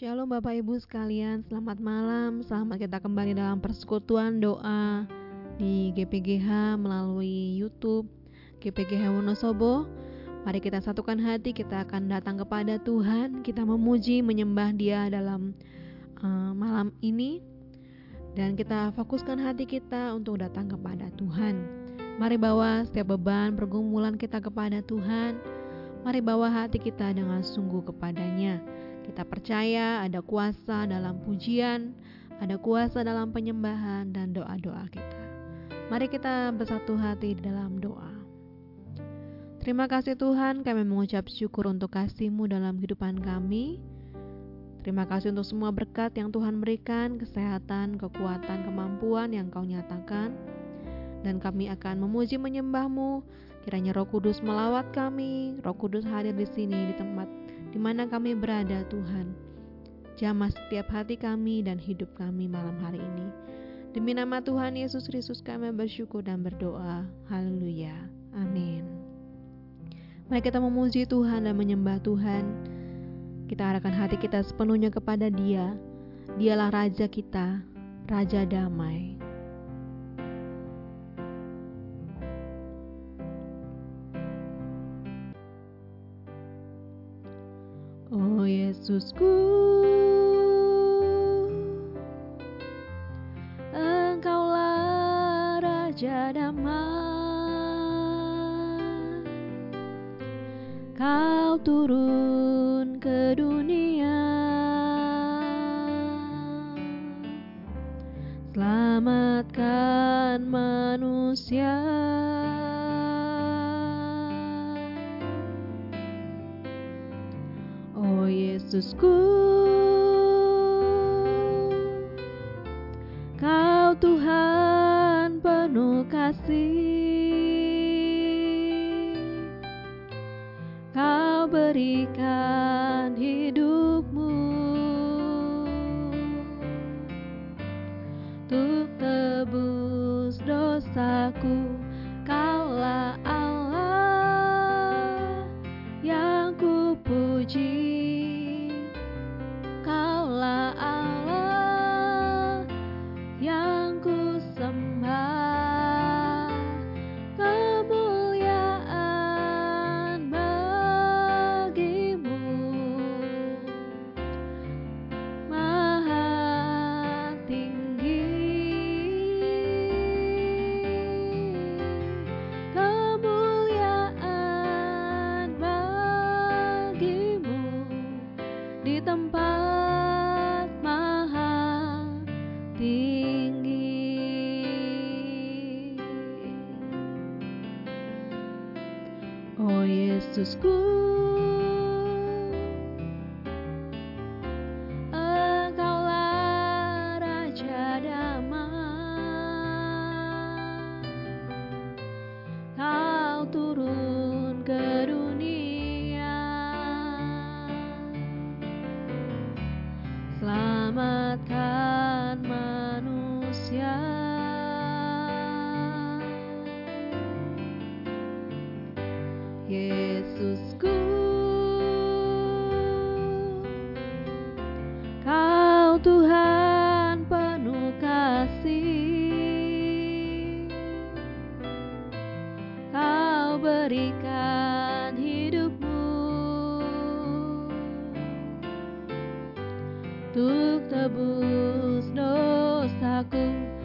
Shalom Bapak Ibu sekalian, selamat malam. Selamat kita kembali dalam persekutuan doa di GPGH melalui YouTube GPGH Wonosobo. Mari kita satukan hati, kita akan datang kepada Tuhan, kita memuji, menyembah Dia dalam uh, malam ini dan kita fokuskan hati kita untuk datang kepada Tuhan. Mari bawa setiap beban pergumulan kita kepada Tuhan. Mari bawa hati kita dengan sungguh kepadanya. Kita percaya ada kuasa dalam pujian, ada kuasa dalam penyembahan dan doa-doa kita. Mari kita bersatu hati dalam doa. Terima kasih Tuhan, kami mengucap syukur untuk kasih-Mu dalam kehidupan kami. Terima kasih untuk semua berkat yang Tuhan berikan, kesehatan, kekuatan, kemampuan yang Kau nyatakan. Dan kami akan memuji menyembah-Mu. Kiranya Roh Kudus melawat kami, Roh Kudus hadir di sini di tempat di mana kami berada Tuhan. Jamah setiap hati kami dan hidup kami malam hari ini. Demi nama Tuhan Yesus Kristus kami bersyukur dan berdoa. Haleluya. Amin. Mari kita memuji Tuhan dan menyembah Tuhan. Kita arahkan hati kita sepenuhnya kepada Dia. Dialah Raja kita, Raja damai. Yesusku. Engkaulah Raja damai. Kau turun Yesusku. Kau Tuhan penuh kasih school. Kemuliaan bagimu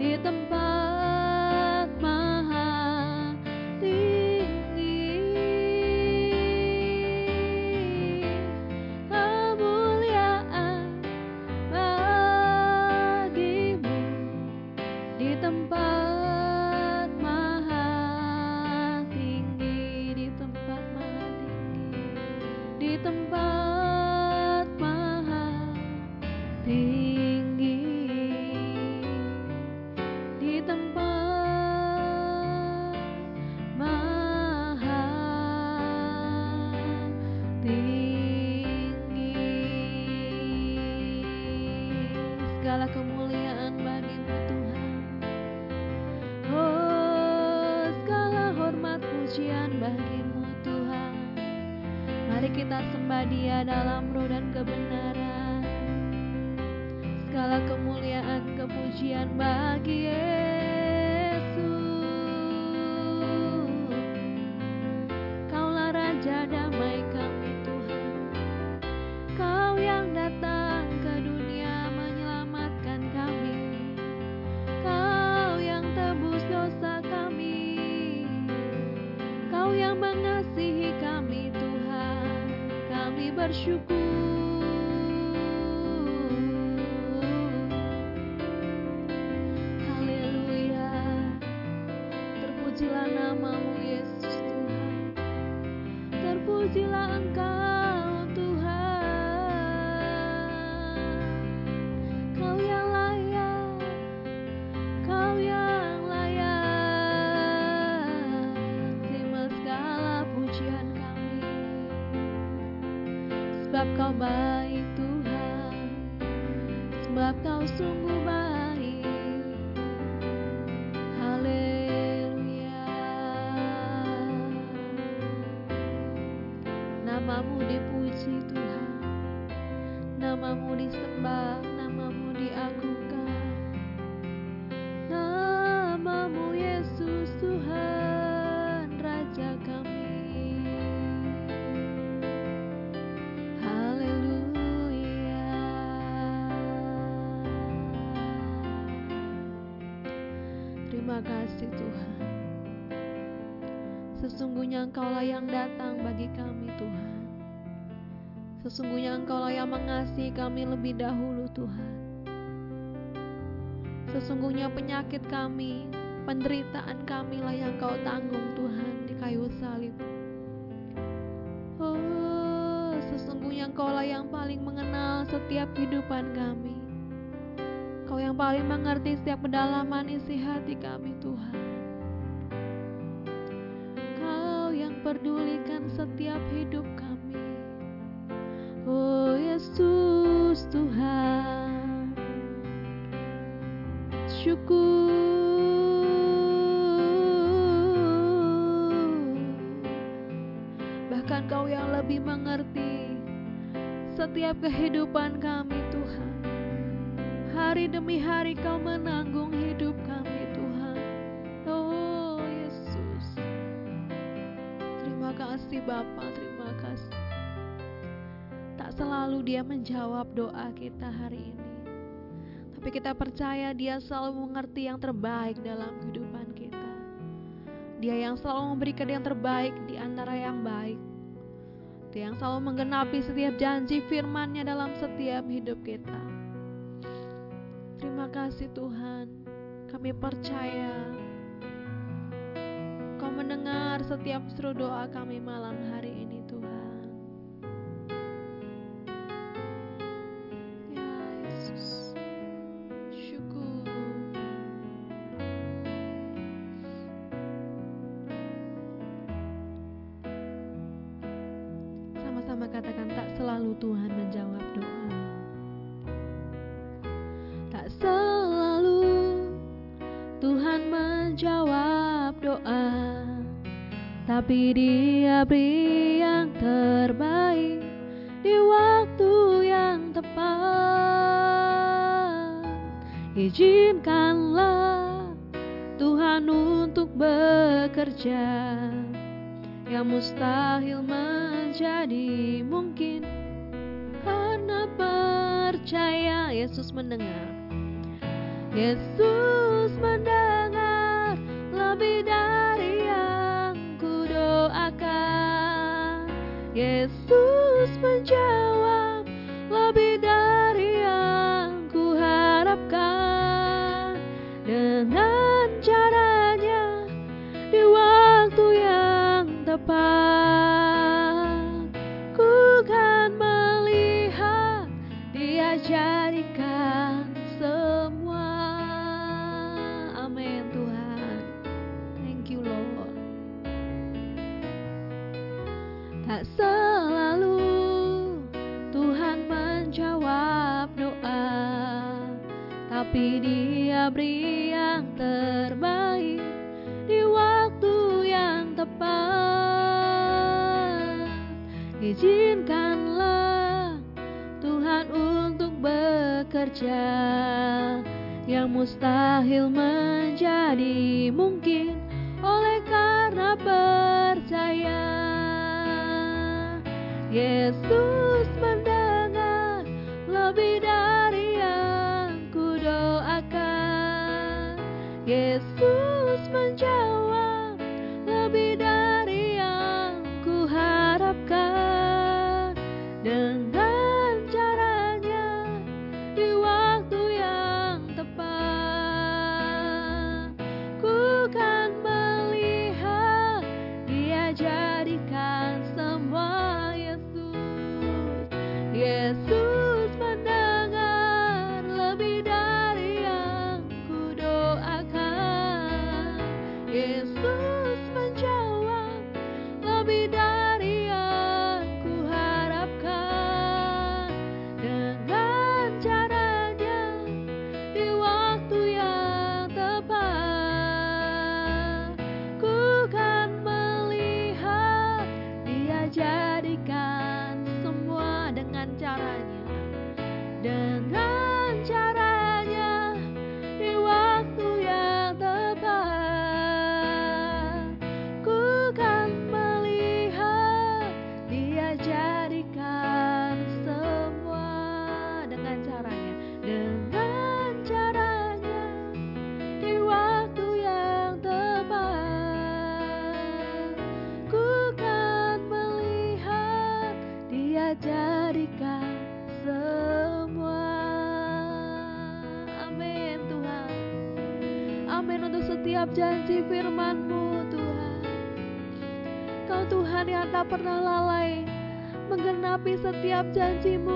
di tempat bagi Yesus. Kaulah Raja damai kami Tuhan. Kau yang datang ke dunia menyelamatkan kami. Kau yang tebus dosa kami. Kau yang mengasihi kami Tuhan. Kami bersyukur Kau baik Tuhan. Sebab Kau sungguh baik. Haleluya. Namamu dipuji Tuhan. Namamu disembah. Sesungguhnya Engkaulah yang datang bagi kami Tuhan. Sesungguhnya Engkaulah yang mengasihi kami lebih dahulu Tuhan. Sesungguhnya penyakit kami, penderitaan kami lah yang Kau tanggung Tuhan di kayu salib. Oh, sesungguhnya Engkaulah yang paling mengenal setiap kehidupan kami. Kau yang paling mengerti setiap kedalaman isi hati kami Tuhan. pedulikan setiap hidup kami. Oh Yesus Tuhan, syukur. Bahkan Kau yang lebih mengerti setiap kehidupan kami. Hari demi hari Kau menanggung hidup kami. kasih Bapa, terima kasih. Tak selalu dia menjawab doa kita hari ini. Tapi kita percaya dia selalu mengerti yang terbaik dalam kehidupan kita. Dia yang selalu memberikan yang terbaik di antara yang baik. Dia yang selalu menggenapi setiap janji firman-Nya dalam setiap hidup kita. Kasih Tuhan. Kami percaya Kau mendengar setiap seru doa kami malam hari bekerja yang mustahil menjadi mungkin. Karena percaya Yesus mendengar. Yesus mendengar lebih dari Yesus menjawab Pasti dia beri yang terbaik Di waktu yang tepat. Izinkanlah Tuhan untuk bekerja Yang mustahil menjadi mungkin Oleh karena percaya. Yesus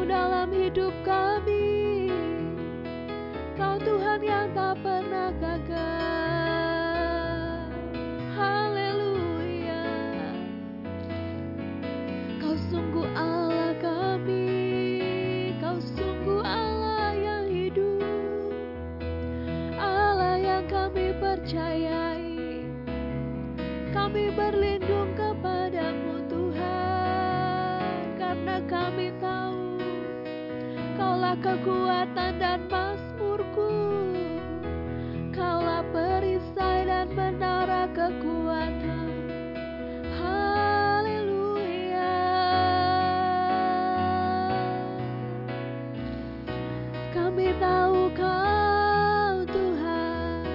dalam hidup kami. Kau Tuhan yang tak pernah gagal. Haleluya. Kau sungguh Allah kami. Kau sungguh Allah yang hidup. Allah yang kami percayai. Kami berlindung Kekuatan dan masmurku Kaulah perisai dan menara kekuatan. Haleluya. Kami tahu kau Tuhan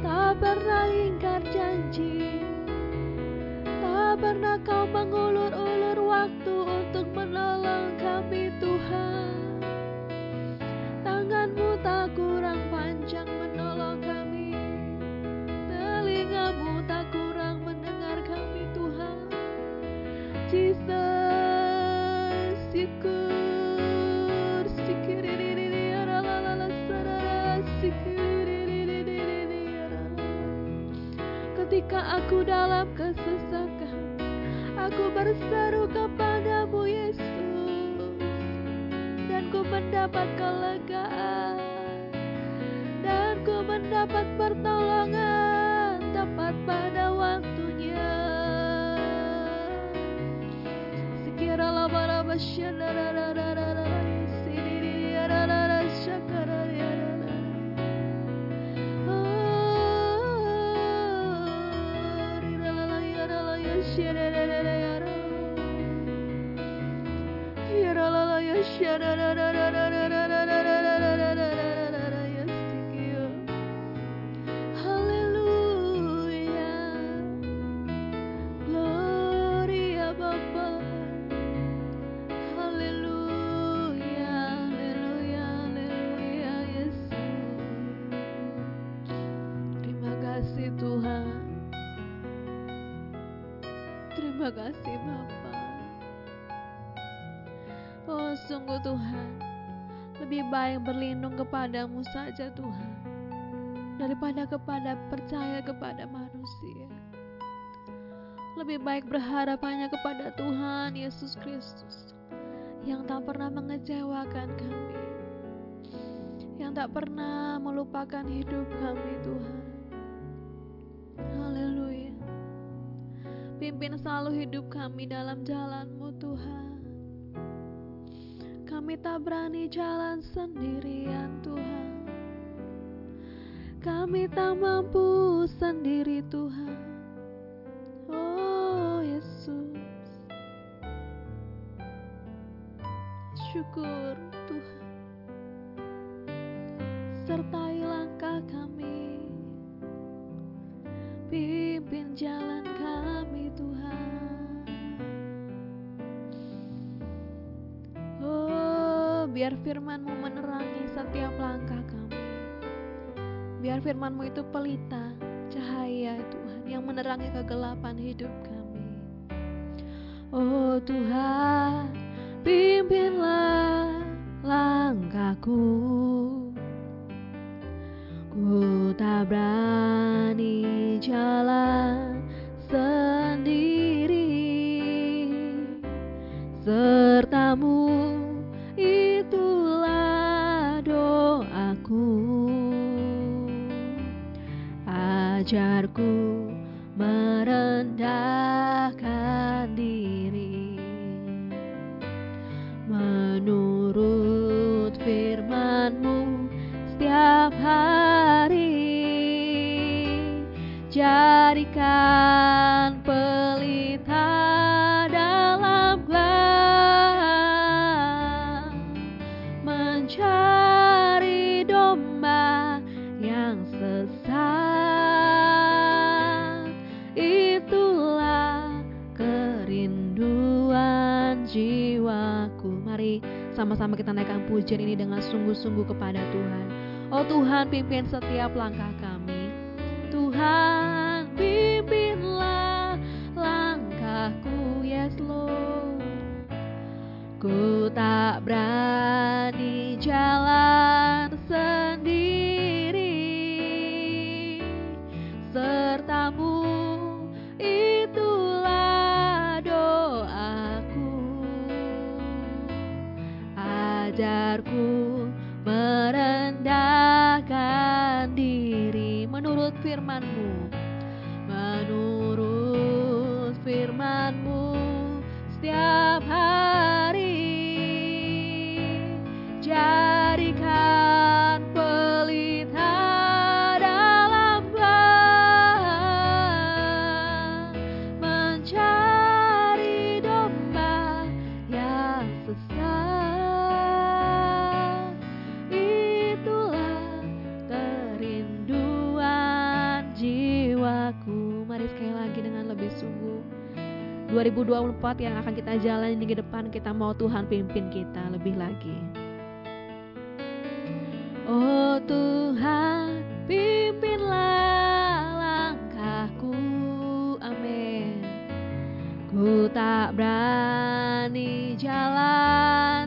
Tak pernah ingkar janji. Tak pernah kau mengulur aku dalam kesesakan. Aku berseru shut up. kepadamu saja Tuhan. Daripada kepada percaya kepada manusia. Lebih baik berharap hanya kepada Tuhan Yesus Kristus yang tak pernah mengecewakan kami yang tak pernah melupakan hidup kami Tuhan. Haleluya. Pimpin selalu hidup kami dalam jalanmu Tuhan. Kami tak berani jalan sendirian, Tuhan. Kami tak mampu sendiri, Tuhan. Oh, Yesus. Syukur, firman-Mu menerangi setiap langkah kami. Biar firman-Mu itu pelita, cahaya Tuhan yang menerangi kegelapan hidup kami. Oh Tuhan, pimpinlah langkahku. Ku tak berani jalan sendiri Sertamu Ajarku sama-sama kita naikkan pujian ini dengan sungguh-sungguh kepada Tuhan. Oh Tuhan pimpin setiap langkah kami. Tuhan pimpinlah langkahku Yes Lord. Ku tak berani jalan 2024 yang akan kita jalani di depan kita mau Tuhan pimpin kita lebih lagi. Oh Tuhan pimpinlah langkahku amin. Ku tak berani jalan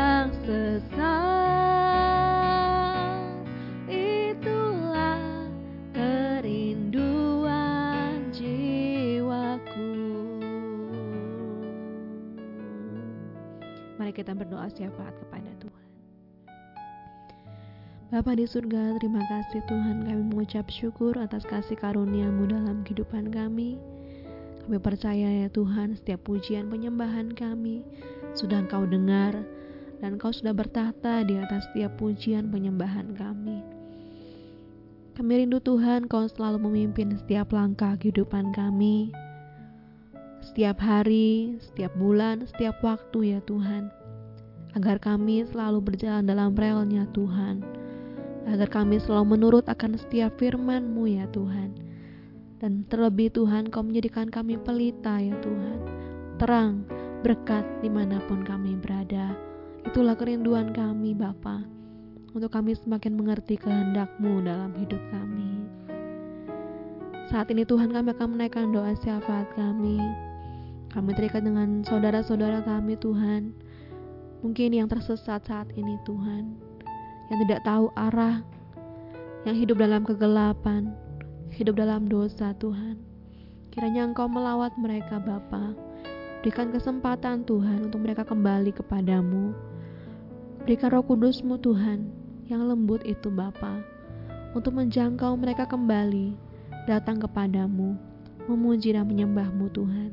yang sesat. Itulah kerinduan jiwaku. Mari kita berdoa syafaat kepada Tuhan. Bapa di surga, terima kasih Tuhan kami mengucap syukur atas kasih karuniamu dalam kehidupan kami. Kami percaya ya Tuhan setiap pujian penyembahan kami sudah Engkau dengar dan Engkau sudah bertahta di atas setiap pujian penyembahan kami. Kami rindu Tuhan Kau selalu memimpin setiap langkah kehidupan kami. Setiap hari, setiap bulan, setiap waktu ya Tuhan. agar kami selalu berjalan dalam relnya Tuhan, agar kami selalu menurut akan setiap firman-Mu ya Tuhan. Dan terlebih Tuhan, Kau menjadikan kami pelita ya Tuhan, terang, berkat di mana pun kami berada. Itulah kerinduan kami Bapa, untuk kami semakin mengerti kehendak-Mu dalam hidup kami. Saat ini Tuhan kami akan menaikkan doa syafaat kami. Kami terikat dengan saudara-saudara kami Tuhan Mungkin yang tersesat saat ini Tuhan, yang tidak tahu arah, yang hidup dalam kegelapan, hidup dalam dosa Tuhan. Kiranya Engkau melawat mereka Bapa. Berikan kesempatan Tuhan untuk mereka kembali kepadamu. Berikan roh kudusmu Tuhan, yang lembut itu Bapa, untuk menjangkau mereka kembali, datang kepadamu, memuji dan menyembahmu Tuhan.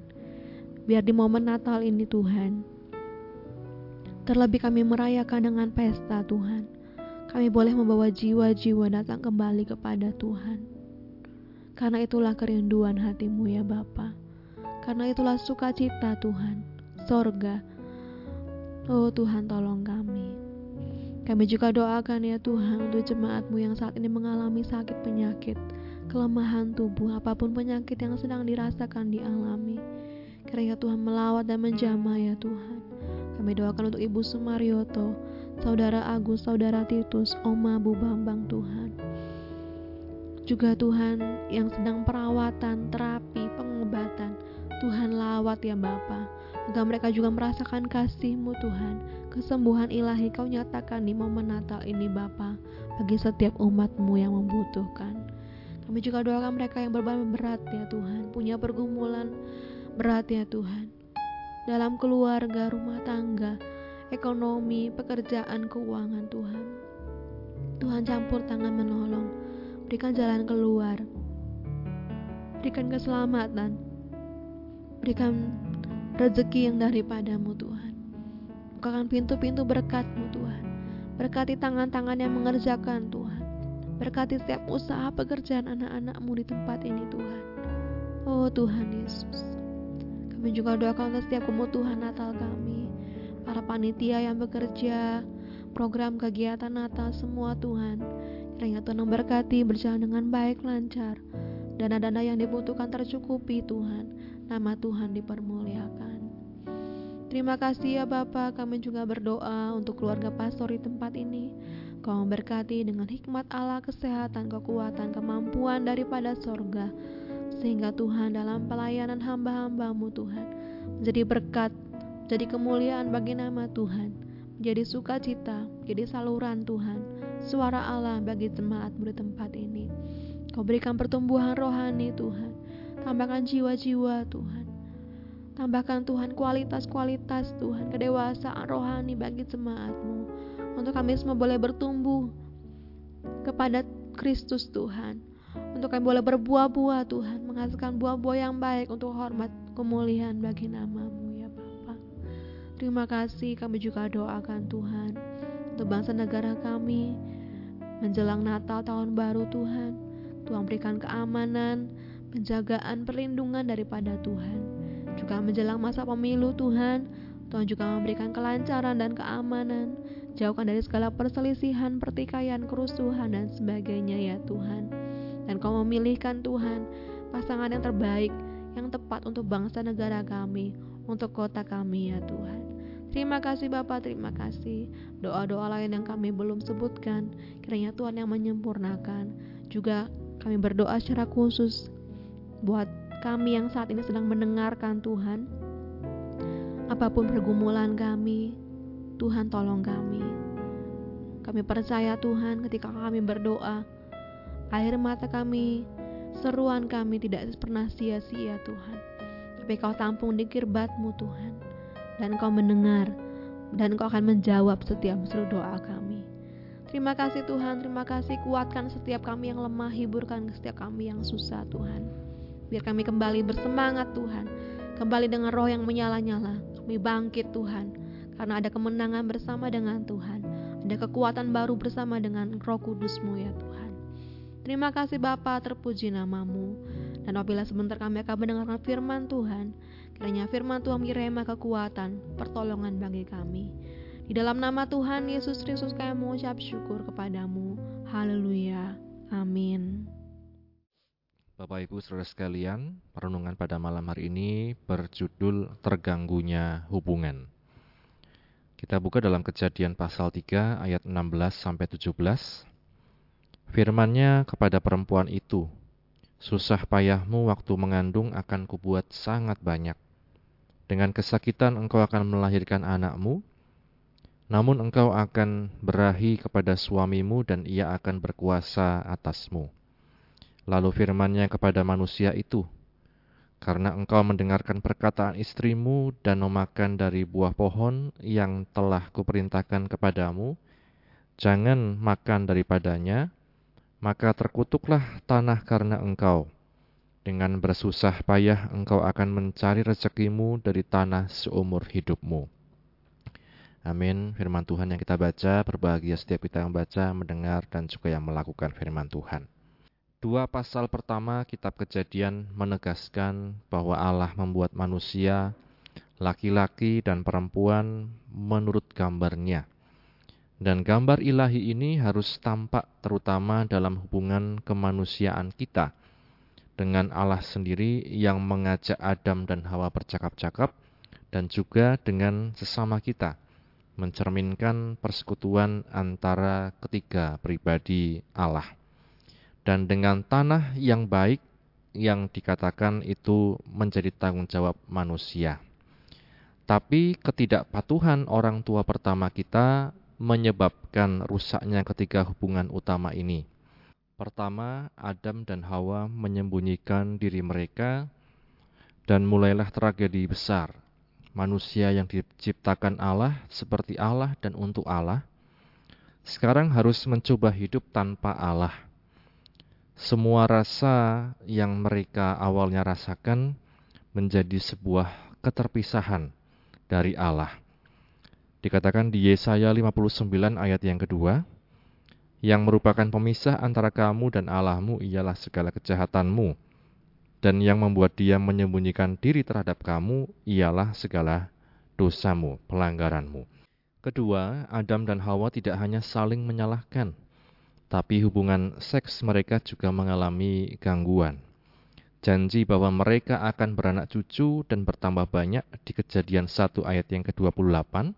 Biar di momen Natal ini Tuhan, Terlebih kami merayakan dengan pesta Tuhan. Kami boleh membawa jiwa-jiwa datang kembali kepada Tuhan. Karena itulah kerinduan hatimu ya Bapa. Karena itulah sukacita Tuhan, sorga. Oh Tuhan tolong kami. Kami juga doakan ya Tuhan untuk jemaatmu yang saat ini mengalami sakit penyakit, kelemahan tubuh, apa pun penyakit yang sedang dirasakan dialami. Kiranya Tuhan melawat dan menjamah ya Tuhan. Kami doakan untuk Ibu Sumaryoto, Saudara Agus, Saudara Titus, Oma Bu Bambang Tuhan. Juga Tuhan yang sedang perawatan, terapi, pengobatan. Tuhan lawat ya Bapa. Agar mereka juga merasakan kasih-Mu Tuhan. Kesembuhan ilahi kau nyatakan di momen Natal ini Bapa. Bagi setiap umat-Mu yang membutuhkan. Kami juga doakan mereka yang berbahan berat ya Tuhan. Punya pergumulan berat ya Tuhan dalam keluarga, rumah tangga, ekonomi, pekerjaan, keuangan Tuhan. Tuhan campur tangan menolong, berikan jalan keluar, berikan keselamatan, berikan rezeki yang daripadamu Tuhan. Bukakan pintu-pintu berkatmu Tuhan. Berkati tangan-tangan yang mengerjakan Tuhan. Berkati setiap usaha pekerjaan anak-anakmu di tempat ini Tuhan. Oh Tuhan Yesus. Kami juga doakan untuk setiap kebutuhan Natal kami, para panitia yang bekerja, program kegiatan Natal semua Tuhan. Kiranya Tuhan memberkati berjalan dengan baik lancar. Dana-dana yang dibutuhkan tercukupi Tuhan. Nama Tuhan dipermuliakan. Terima kasih ya Bapak, kami juga berdoa untuk keluarga pastor di tempat ini. Kau memberkati dengan hikmat Allah, kesehatan, kekuatan, kemampuan daripada sorga sehingga Tuhan dalam pelayanan hamba-hambamu Tuhan menjadi berkat, menjadi kemuliaan bagi nama Tuhan, menjadi sukacita, menjadi saluran Tuhan, suara Allah bagi jemaat di tempat ini. Kau berikan pertumbuhan rohani Tuhan, tambahkan jiwa-jiwa Tuhan, tambahkan Tuhan kualitas-kualitas Tuhan, kedewasaan rohani bagi jemaatmu, untuk kami semua boleh bertumbuh kepada Kristus Tuhan, untuk kami boleh berbuah-buah Tuhan, menghasilkan buah-buah yang baik untuk hormat kemuliaan bagi namamu ya Bapa. Terima kasih kami juga doakan Tuhan untuk bangsa negara kami menjelang Natal tahun baru Tuhan. Tuhan berikan keamanan, penjagaan, perlindungan daripada Tuhan. Juga menjelang masa pemilu Tuhan, Tuhan juga memberikan kelancaran dan keamanan. Jauhkan dari segala perselisihan, pertikaian, kerusuhan, dan sebagainya ya Tuhan. Dan kau memilihkan Tuhan pasangan yang terbaik, yang tepat untuk bangsa negara kami, untuk kota kami ya Tuhan. Terima kasih Bapak, terima kasih. Doa-doa lain yang kami belum sebutkan, kiranya Tuhan yang menyempurnakan. Juga kami berdoa secara khusus buat kami yang saat ini sedang mendengarkan Tuhan. Apa pun pergumulan kami, Tuhan tolong kami. Kami percaya Tuhan ketika kami berdoa, Air mata kami, seruan kami tidak pernah sia-sia Tuhan. Tapi kau tampung di kirbatmu Tuhan. Dan kau mendengar dan kau akan menjawab setiap seru doa kami. Terima kasih Tuhan, terima kasih kuatkan setiap kami yang lemah, hiburkan setiap kami yang susah Tuhan. Biar kami kembali bersemangat Tuhan, kembali dengan roh yang menyala-nyala. Kami bangkit Tuhan, karena ada kemenangan bersama dengan Tuhan. Ada kekuatan baru bersama dengan roh kudusmu ya Tuhan. Terima kasih Bapa, terpuji namamu. Dan apabila sebentar kami akan mendengarkan firman Tuhan, kiranya firman Tuhan mengirim kekuatan, pertolongan bagi kami. Di dalam nama Tuhan Yesus Kristus kami mengucap syukur kepadamu. Haleluya. Amin. Bapak Ibu Saudara sekalian, perenungan pada malam hari ini berjudul Terganggunya Hubungan. Kita buka dalam Kejadian pasal 3 ayat 16 sampai 17. Firman-Nya kepada perempuan itu, Susah payahmu waktu mengandung akan kubuat sangat banyak. Dengan kesakitan engkau akan melahirkan anakmu, namun engkau akan berahi kepada suamimu dan ia akan berkuasa atasmu Lalu firmannya kepada manusia itu, Karena engkau mendengarkan perkataan istrimu dan memakan dari buah pohon yang telah kuperintahkan kepadamu, jangan makan daripadanya, maka terkutuklah tanah karena engkau. Dengan bersusah payah engkau akan mencari rezekimu dari tanah seumur hidupmu. Amin. Firman Tuhan yang kita baca, berbahagia setiap kita yang baca, mendengar, dan juga yang melakukan firman Tuhan. Dua pasal pertama kitab kejadian menegaskan bahwa Allah membuat manusia, laki-laki dan perempuan menurut gambarnya. Dan gambar ilahi ini harus tampak terutama dalam hubungan kemanusiaan kita dengan Allah sendiri yang mengajak Adam dan Hawa bercakap-cakap dan juga dengan sesama kita mencerminkan persekutuan antara ketiga pribadi Allah dan dengan tanah yang baik yang dikatakan itu menjadi tanggung jawab manusia. Tapi ketidakpatuhan orang tua pertama kita menyebabkan rusaknya ketiga hubungan utama ini. Pertama, Adam dan Hawa menyembunyikan diri mereka dan mulailah tragedi besar. Manusia yang diciptakan Allah seperti Allah dan untuk Allah, sekarang harus mencoba hidup tanpa Allah semua rasa yang mereka awalnya rasakan menjadi sebuah keterpisahan dari Allah. Dikatakan di Yesaya 59 ayat yang kedua, yang merupakan pemisah antara kamu dan Allahmu ialah segala kejahatanmu, dan yang membuat dia menyembunyikan diri terhadap kamu ialah segala dosamu, pelanggaranmu. Kedua, Adam dan Hawa tidak hanya saling menyalahkan, tapi hubungan seks mereka juga mengalami gangguan. Janji bahwa mereka akan beranak cucu dan bertambah banyak di kejadian 1 ayat yang ke-28,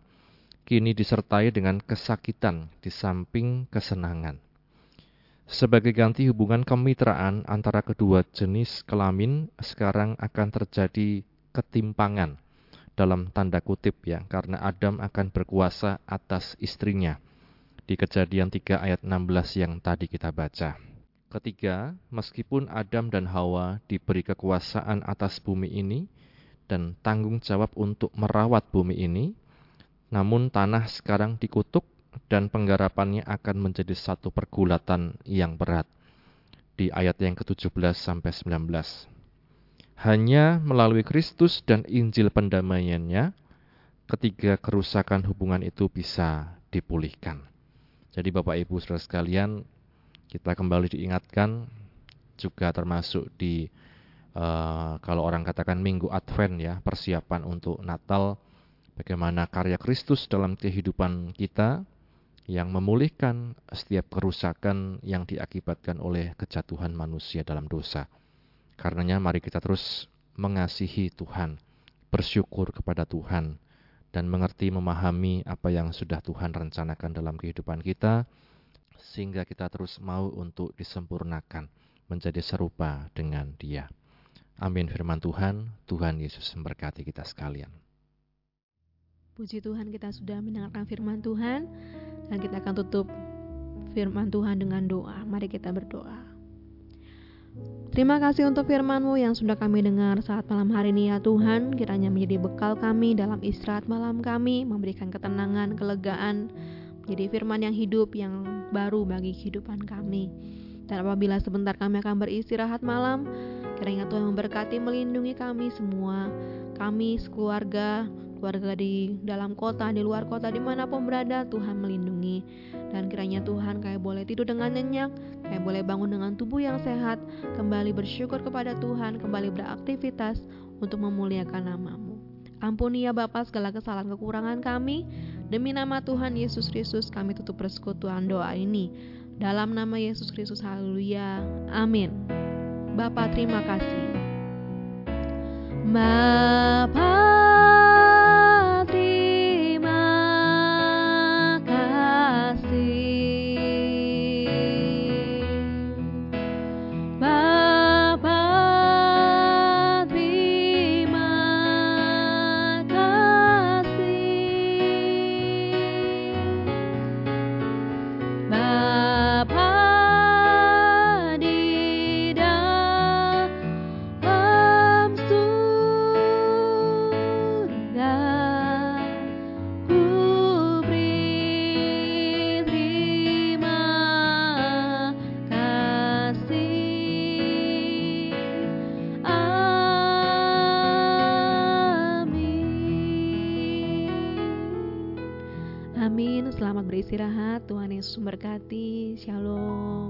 kini disertai dengan kesakitan di samping kesenangan. Sebagai ganti hubungan kemitraan antara kedua jenis kelamin, sekarang akan terjadi ketimpangan dalam tanda kutip ya, karena Adam akan berkuasa atas istrinya di kejadian 3 ayat 16 yang tadi kita baca. Ketiga, meskipun Adam dan Hawa diberi kekuasaan atas bumi ini dan tanggung jawab untuk merawat bumi ini, namun tanah sekarang dikutuk dan penggarapannya akan menjadi satu pergulatan yang berat. Di ayat yang ke-17 sampai 19. Hanya melalui Kristus dan Injil pendamaiannya, ketiga kerusakan hubungan itu bisa dipulihkan. Jadi Bapak Ibu Saudara sekalian, kita kembali diingatkan juga termasuk di uh, kalau orang katakan Minggu Advent ya, persiapan untuk Natal, bagaimana karya Kristus dalam kehidupan kita yang memulihkan setiap kerusakan yang diakibatkan oleh kejatuhan manusia dalam dosa. Karenanya mari kita terus mengasihi Tuhan, bersyukur kepada Tuhan, dan mengerti memahami apa yang sudah Tuhan rencanakan dalam kehidupan kita sehingga kita terus mau untuk disempurnakan menjadi serupa dengan Dia. Amin firman Tuhan, Tuhan Yesus memberkati kita sekalian. Puji Tuhan kita sudah mendengarkan firman Tuhan dan kita akan tutup firman Tuhan dengan doa. Mari kita berdoa. Terima kasih untuk firman-Mu yang sudah kami dengar saat malam hari ini ya Tuhan. Kiranya menjadi bekal kami dalam istirahat malam kami Memberikan ketenangan, kelegaan Menjadi firman yang hidup, yang baru bagi kehidupan kami. Dan apabila sebentar kami akan beristirahat malam Kiranya Tuhan memberkati melindungi kami semua Kami sekeluarga keluarga di dalam kota, di luar kota, di mana pun berada, Tuhan melindungi. Dan kiranya Tuhan kayak boleh tidur dengan nyenyak, kayak boleh bangun dengan tubuh yang sehat, kembali bersyukur kepada Tuhan, kembali beraktivitas untuk memuliakan namamu. Ampuni ya Bapa segala kesalahan kekurangan kami, Demi nama Tuhan Yesus Kristus kami tutup persekutuan doa ini. Dalam nama Yesus Kristus, haleluya. Amin. Bapak terima kasih. Bapak memberkati. Shalom.